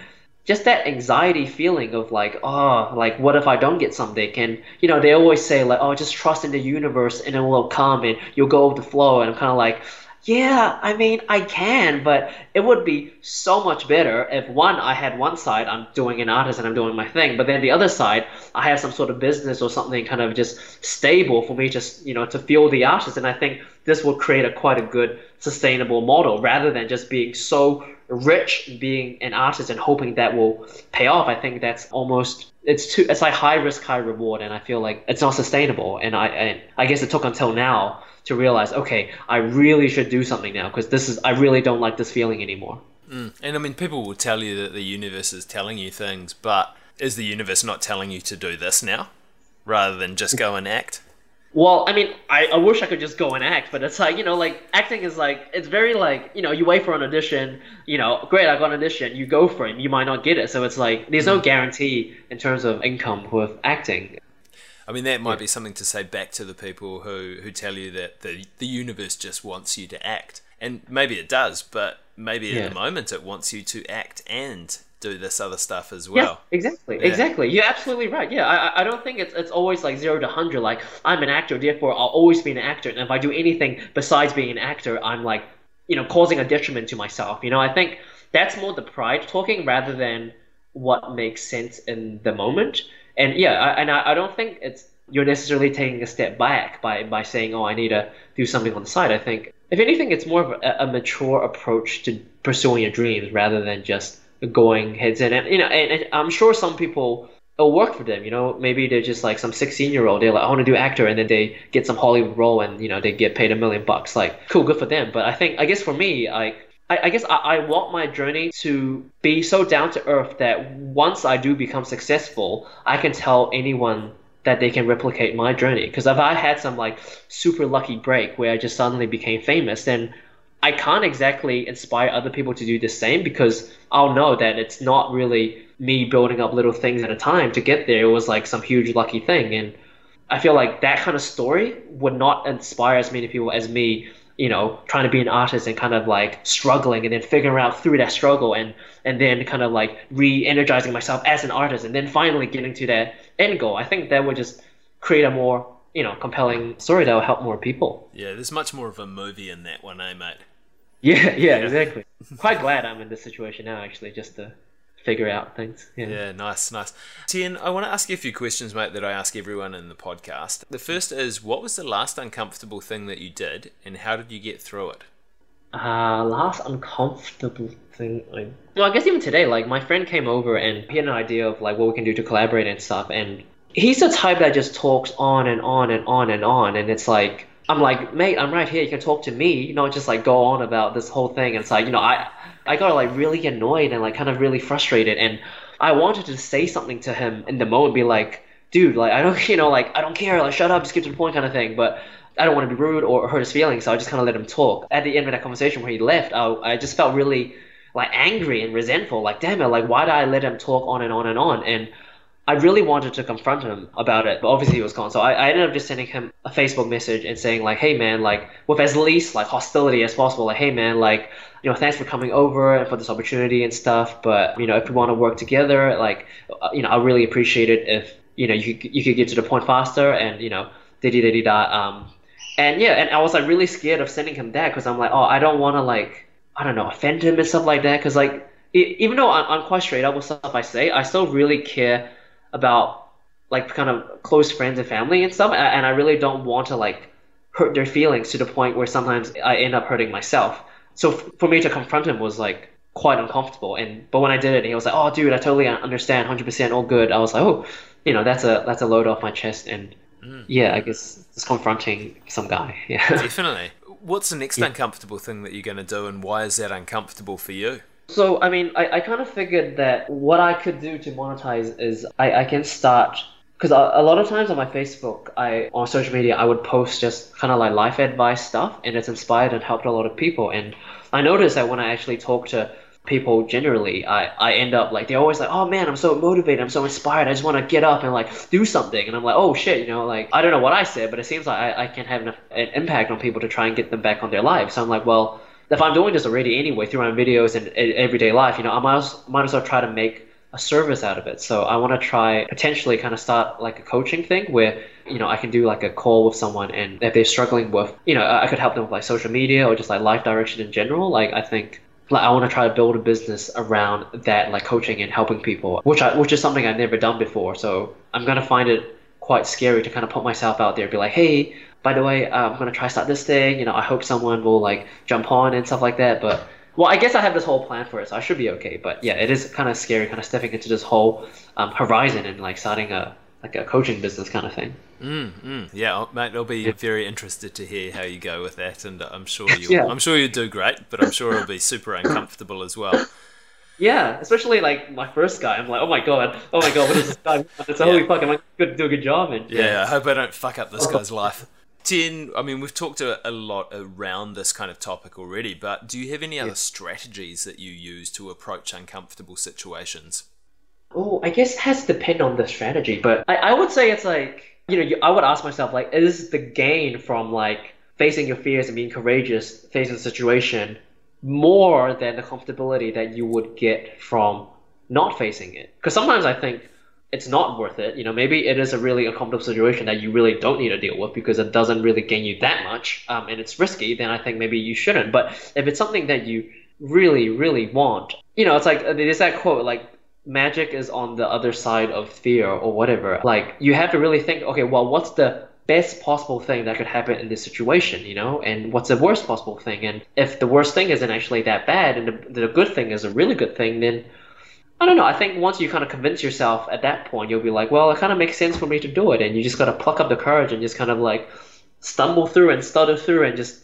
B: just that anxiety feeling of like, oh, like what if I don't get something? And you know, they always say like, oh, just trust in the universe and it will come and you'll go with the flow. And I'm kind of like, yeah, I mean, I can, but it would be so much better if one, I had one side, I'm doing an artist and I'm doing my thing, but then the other side, I have some sort of business or something kind of just stable for me just, you know, to fuel the artist. And I think this will create a quite a good sustainable model rather than just being so rich being an artist and hoping that will pay off. I think that's almost it's too it's like high risk, high reward, and I feel like it's not sustainable. And I and I guess it took until now to realize, okay, I really should do something now because this is I really don't like this feeling anymore.
A: Mm. And I mean, people will tell you that the universe is telling you things, but is the universe not telling you to do this now, rather than just go and act?
B: Well, I mean, I, I wish I could just go and act, but it's like, you know, like acting is like, it's very like, you know, you wait for an audition, you know, great, I got an audition, you go for it, you might not get it. So it's like, there's no mm. guarantee in terms of income with acting.
A: I mean, that might yeah. be something to say back to the people who, who tell you that the, the universe just wants you to act. And maybe it does, but maybe yeah. at the moment it wants you to act and do this other stuff as well.
B: Yeah, exactly, yeah. exactly. You're absolutely right. Yeah, I, I don't think it's it's always like zero to hundred. Like I'm an actor, therefore I'll always be an actor. And if I do anything besides being an actor, I'm like, you know, causing a detriment to myself. You know, I think that's more the pride talking rather than what makes sense in the moment. And yeah, and I, I don't think it's you're necessarily taking a step back by, by saying, oh, I need to do something on the side. I think, if anything, it's more of a, a mature approach to pursuing your dreams rather than just going heads in. And, you know, and, and I'm sure some people it'll work for them. You know, maybe they're just like some 16 year old. They're like, I want to do actor, and then they get some Hollywood role, and you know, they get paid a million bucks. Like, cool, good for them. But I think, I guess for me, like. I, I guess I, I want my journey to be so down to earth that once I do become successful, I can tell anyone that they can replicate my journey. Because if I had some like super lucky break where I just suddenly became famous, then I can't exactly inspire other people to do the same because I'll know that it's not really me building up little things at a time to get there. It was like some huge lucky thing. And I feel like that kind of story would not inspire as many people as me, you know, trying to be an artist and kind of like struggling and then figuring out through that struggle and, and then kind of like re energizing myself as an artist and then finally getting to that end goal. I think that would just create a more, you know, compelling story that will help more people.
A: Yeah, there's much more of a movie in that one, eh, mate?
B: Yeah, yeah, exactly. Quite glad I'm in this situation now, actually, just to figure out things. Yeah.
A: yeah, nice, nice. Tian, I want to ask you a few questions, mate, that I ask everyone in the podcast. The first is, what was the last uncomfortable thing that you did, and how did you get through it?
B: Uh, last uncomfortable thing. I... Well, I guess even today, like my friend came over and he had an idea of like what we can do to collaborate and stuff, and he's the type that just talks on and on and on and on, and it's like I'm like, mate, I'm right here. You can talk to me, you know, just like go on about this whole thing. And it's like, you know, I I got like really annoyed and like kind of really frustrated, and I wanted to say something to him in the moment, be like, dude, like I don't, *laughs* you know, like I don't care, like shut up, just get to the point, kind of thing. But I don't want to be rude or hurt his feelings, so I just kind of let him talk. At the end of that conversation where he left, I I just felt really like angry and resentful. Like, damn it, like why did I let him talk on and on and on? And I really wanted to confront him about it, but obviously he was gone. So I, I, ended up just sending him a Facebook message and saying like, "Hey man, like with as least like hostility as possible. Like, hey man, like you know, thanks for coming over and for this opportunity and stuff. But you know, if we want to work together, like uh, you know, I really appreciate it if you know you could, you could get to the point faster and you know, da da da. Um, and yeah, and I was like really scared of sending him that because I'm like, oh, I don't want to like I don't know offend him and stuff like that because like even though I'm, I'm quite straight up with stuff I say, I still really care about like kind of close friends and family and stuff, and I really don't want to like hurt their feelings to the point where sometimes I end up hurting myself. So f- for me to confront him was like quite uncomfortable. And but when I did it, he was like, "Oh, dude, I totally understand, hundred percent, all good." I was like, "Oh, you know, that's a that's a load off my chest." And mm. yeah, I guess just confronting some guy. Yeah,
A: definitely. What's the next yeah. uncomfortable thing that you're going to do, and why is that uncomfortable for you?
B: So, I mean, I, I kind of figured that what I could do to monetize is I, I can start because a, lot of times on my Facebook, I on social media, I would post just kind of like life advice stuff, and it's inspired and helped a lot of people. And I noticed that when I actually talk to people generally, I, I end up like they're always like, oh man, I'm so motivated, I'm so inspired, I just want to get up and like do something. And I'm like, oh shit, you know, like I don't know what I said, but it seems like I, I can have enough, an impact on people to try and get them back on their lives. So I'm like, well if I'm doing this already anyway through my videos and everyday life, you know, I might as, might as well try to make a service out of it. So I want to try potentially kind of start like a coaching thing where you know I can do like a call with someone and if they're struggling with you know I could help them with like social media or just like life direction in general. Like I think like I want to try to build a business around that like coaching and helping people, which I which is something I've never done before. So I'm gonna find it quite scary to kind of put myself out there and be like, hey, by the way, uh, I'm gonna try start this thing. You know, I hope someone will like jump on and stuff like that. But well, I guess I have this whole plan for it, so I should be okay. But yeah, it is kind of scary, kind of stepping into this whole um, horizon and like starting a like a coaching business kind of thing.
A: Mm, mm. Yeah, mate, I'll be yeah. very interested to hear how you go with that, and I'm sure *laughs* you, yeah. I'm sure you do great, but I'm sure it'll be super uncomfortable as well.
B: Yeah, especially like my first guy. I'm like, oh my god, oh my god, what is this guy? It's *laughs* yeah. holy fuck, am I going to do a good job? And
A: yeah, yeah, I hope I don't fuck up this *laughs* guy's life. Tian, I mean, we've talked a, a, lot around this kind of topic already, but do you have any other strategies that you use to approach uncomfortable situations?
B: Oh, I guess it has to depend on the strategy, but I, I would say it's like, you know, you, I would ask myself, like, is the gain from like facing your fears and being courageous, facing the situation, more than the comfortability that you would get from not facing it? Because sometimes I think it's not worth it. You know, maybe it is a really uncomfortable situation that you really don't need to deal with because it doesn't really gain you that much, um, and it's risky. Then I think maybe you shouldn't. But if it's something that you really, really want, you know, it's like uh, there's that quote like magic is on the other side of fear or whatever. Like you have to really think, okay, well, what's the best possible thing that could happen in this situation, you know, and what's the worst possible thing? And if the worst thing isn't actually that bad, and the, the good thing is a really good thing, then I don't know. I think once you kind of convince yourself at that point, you'll be like, well, it kind of makes sense for me to do it, and you just gotta pluck up the courage and just kind of like stumble through and stutter through and just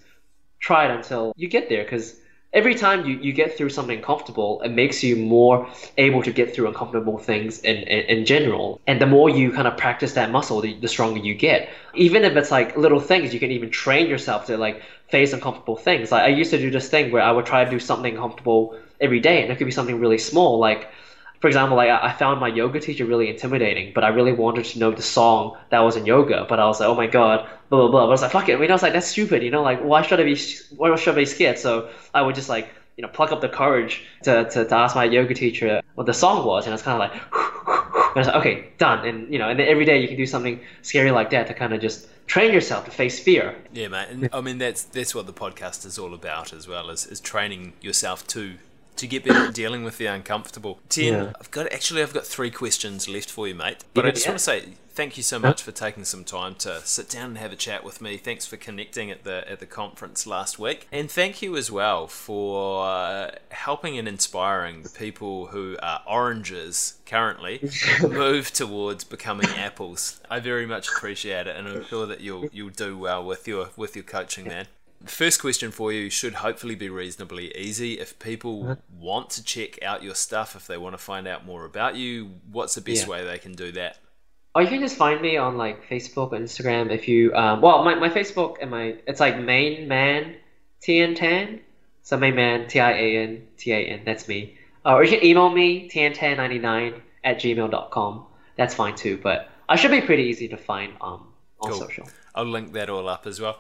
B: try it until you get there, because every time you, you get through something comfortable, it makes you more able to get through uncomfortable things in, in, in general. And the more you kind of practice that muscle, the, the stronger you get. Even if it's like little things, you can even train yourself to like face uncomfortable things. Like I used to do this thing where I would try to do something comfortable every day, and it could be something really small, like for example, like I found my yoga teacher really intimidating, but I really wanted to know the song that was in yoga. But I was like, oh my god, blah blah blah. But I was like, fuck it. I mean, I was like, that's stupid. You know, like why should I be why should I be scared? So I would just like you know pluck up the courage to, to, to ask my yoga teacher what the song was, and I was kind of like, and I was like, okay, done. And you know, and then every day you can do something scary like that to kind of just train yourself to face fear.
A: Yeah, mate. And I mean, that's that's what the podcast is all about as well, is, is training yourself to to get better at dealing with the uncomfortable. Tian, yeah. I've got actually I've got three questions left for you, mate. But yeah, I just yeah. want to say thank you so much for taking some time to sit down and have a chat with me. Thanks for connecting at the at the conference last week, and thank you as well for uh, helping and inspiring the people who are oranges currently *laughs* move towards becoming apples. I very much appreciate it, and I'm sure that you'll you'll do well with your with your coaching, man first question for you should hopefully be reasonably easy. If people uh-huh. want to check out your stuff, if they want to find out more about you, what's the best yeah. way they can do that?
B: Oh, you can just find me on like Facebook or Instagram. If you, um, well, my, my Facebook and my, it's like main man Tian Tan. So main man T I A N T A N. That's me. Uh, or you can email me tiantan99 at gmail.com. That's fine too. But I should be pretty easy to find um, on cool. social.
A: I'll link that all up as well.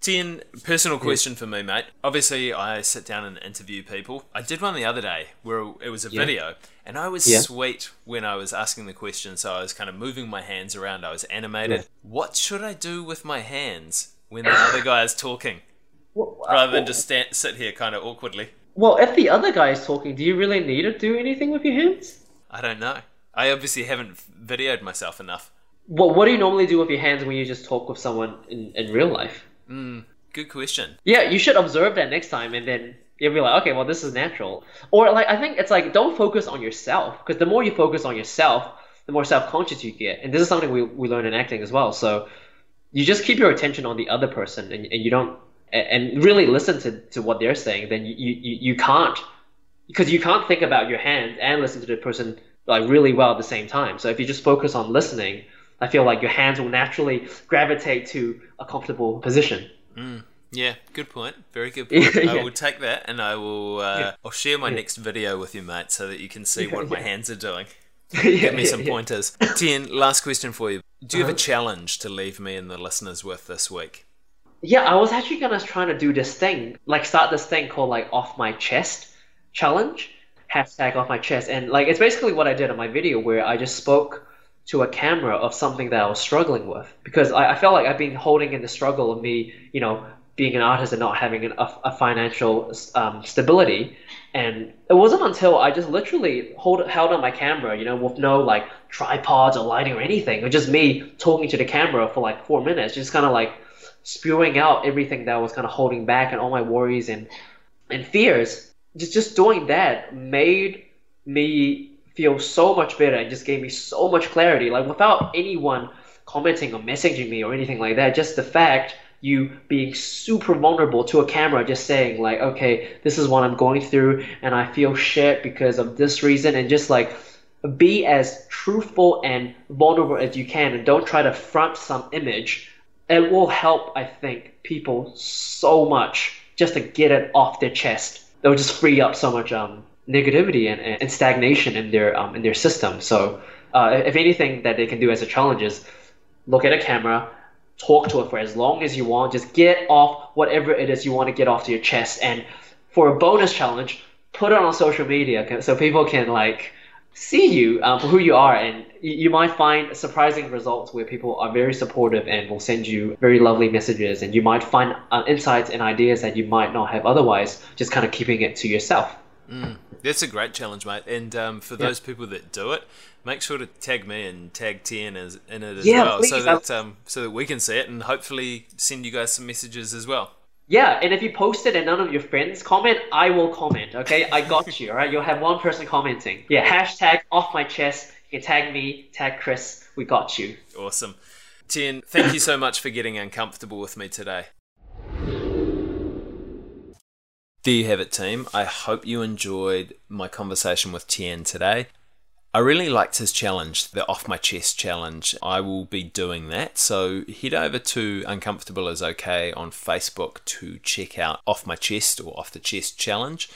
A: Tian, personal question for me, mate. Obviously, I sit down and interview people. I did one the other day where it was a yeah. video, and I was yeah. sweet when I was asking the question. So I was kind of moving my hands around. I was animated. Yeah. What should I do with my hands when the other guy is talking, well, uh, rather than just stand, sit here kind of awkwardly?
B: Well, if the other guy is talking, do you really need to do anything with your hands?
A: I don't know. I obviously haven't videoed myself enough.
B: Well, what do you normally do with your hands when you just talk with someone in, in real life?
A: Mm, good question.
B: Yeah, you should observe that next time, and then you'll be like, okay, well, this is natural. Or like, I think it's like, don't focus on yourself, because the more you focus on yourself, the more self-conscious you get. And this is something we, we learn in acting as well. So you just keep your attention on the other person, and, and you don't, and really listen to, to what they're saying. Then you, you, you can't, because you can't think about your hands and listen to the person like really well at the same time. So if you just focus on listening, I feel like your hands will naturally gravitate to a comfortable position.
A: Mm. Yeah, good point. Very good *laughs* point. yeah. I will take that and I will. Uh, yeah. I'll share my yeah. next video with you, mate, so that you can see what my hands are doing. *laughs* Give me some pointers. Tian, last question for you. Do you uh-huh. have a uh-huh. challenge to leave me and the listeners with this week?
B: Yeah, I was actually gonna try to do this thing, like start this thing called like off my chest challenge, hashtag off my chest, and like it's basically what I did in my video where I just spoke to a camera of something that I was struggling with because I, I felt like I've been holding in the struggle of me, you know, being an artist and not having an, a, a, financial um, stability. And it wasn't until I just literally hold, held on my camera, you know, with no like tripods or lighting or anything, or just me talking to the camera for like four minutes, just kind of like spewing out everything that I was kind of holding back and all my worries and and fears. Just just doing that made me feel so much better and just gave me so much clarity. Like without anyone commenting or messaging me or anything like that, just the fact you being super vulnerable to a camera, just saying like, okay, this is what I'm going through and I feel shit because of this reason and just like be as truthful and vulnerable as you can and don't try to front some image. It will help, I think, people so much just to get it off their chest. They'll just free up so much um negativity and, and stagnation in their um, in their system. So uh, if anything that they can do as a challenge is look at a camera, talk to it for as long as you want, just get off whatever it is you want to get off to your chest. And for a bonus challenge, put it on social media so people can like see you um, for who you are and you might find surprising results where people are very supportive and will send you very lovely messages and you might find uh, insights and ideas that you might not have otherwise just kind of keeping it to yourself
A: Mm. That's a great challenge, mate. And um, for yeah. those people that do it, make sure to tag me and tag TN as, in it as yeah, well, please. so that um, so that we can see it and hopefully send you guys some messages as well.
B: Yeah, and if you post it and none of your friends comment, I will comment. Okay, I got *laughs* you. All right, you'll have one person commenting. Yeah, hashtag off my chest. You can tag me, tag Chris. We got you.
A: Awesome. Tian, thank you so much for getting uncomfortable with me today. There you have it, team. I hope you enjoyed my conversation with Tian today. I really liked his challenge, the off my chest challenge. I will be doing that. So head over to Uncomfortable is Okay on Facebook to check out Off My Chest or Off the Chest challenge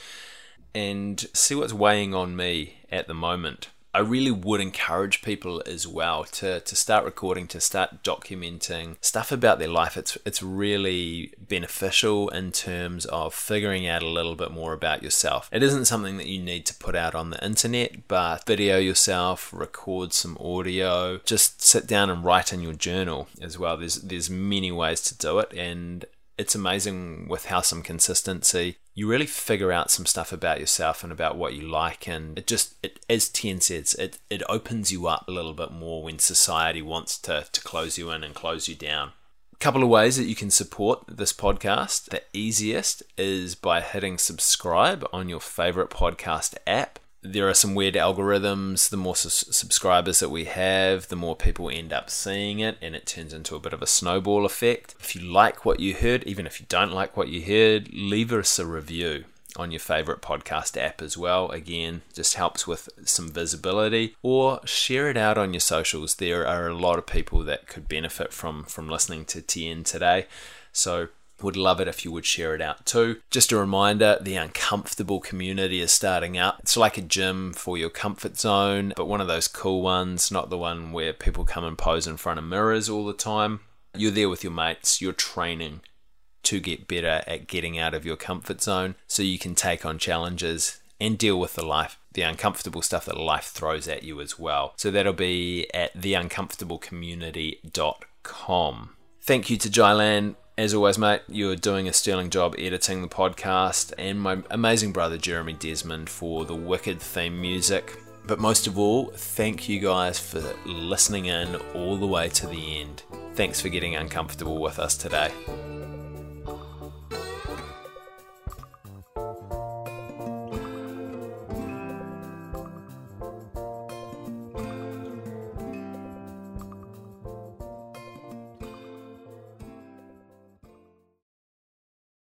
A: and see what's weighing on me at the moment. I really would encourage people as well to, to start recording, to start documenting stuff about their life. It's it's really beneficial in terms of figuring out a little bit more about yourself. It isn't something that you need to put out on the internet, but video yourself, record some audio, just sit down and write in your journal as well. There's there's many ways to do it and it's amazing with how some consistency you really figure out some stuff about yourself and about what you like and it just it, as Tian says it, it opens you up a little bit more when society wants to, to close you in and close you down. A couple of ways that you can support this podcast. The easiest is by hitting subscribe on your favorite podcast app there are some weird algorithms. The more su- subscribers that we have, the more people end up seeing it, and it turns into a bit of a snowball effect. If you like what you heard, even if you don't like what you heard, leave us a review on your favorite podcast app as well. Again, just helps with some visibility or share it out on your socials. There are a lot of people that could benefit from from listening to Tian today. So would love it if you would share it out too. Just a reminder the uncomfortable community is starting up. It's like a gym for your comfort zone, but one of those cool ones, not the one where people come and pose in front of mirrors all the time. You're there with your mates, you're training to get better at getting out of your comfort zone so you can take on challenges and deal with the life the uncomfortable stuff that life throws at you as well. So that'll be at theuncomfortablecommunity.com. Thank you to Jylan as always, mate, you're doing a sterling job editing the podcast, and my amazing brother Jeremy Desmond for the wicked theme music. But most of all, thank you guys for listening in all the way to the end. Thanks for getting uncomfortable with us today.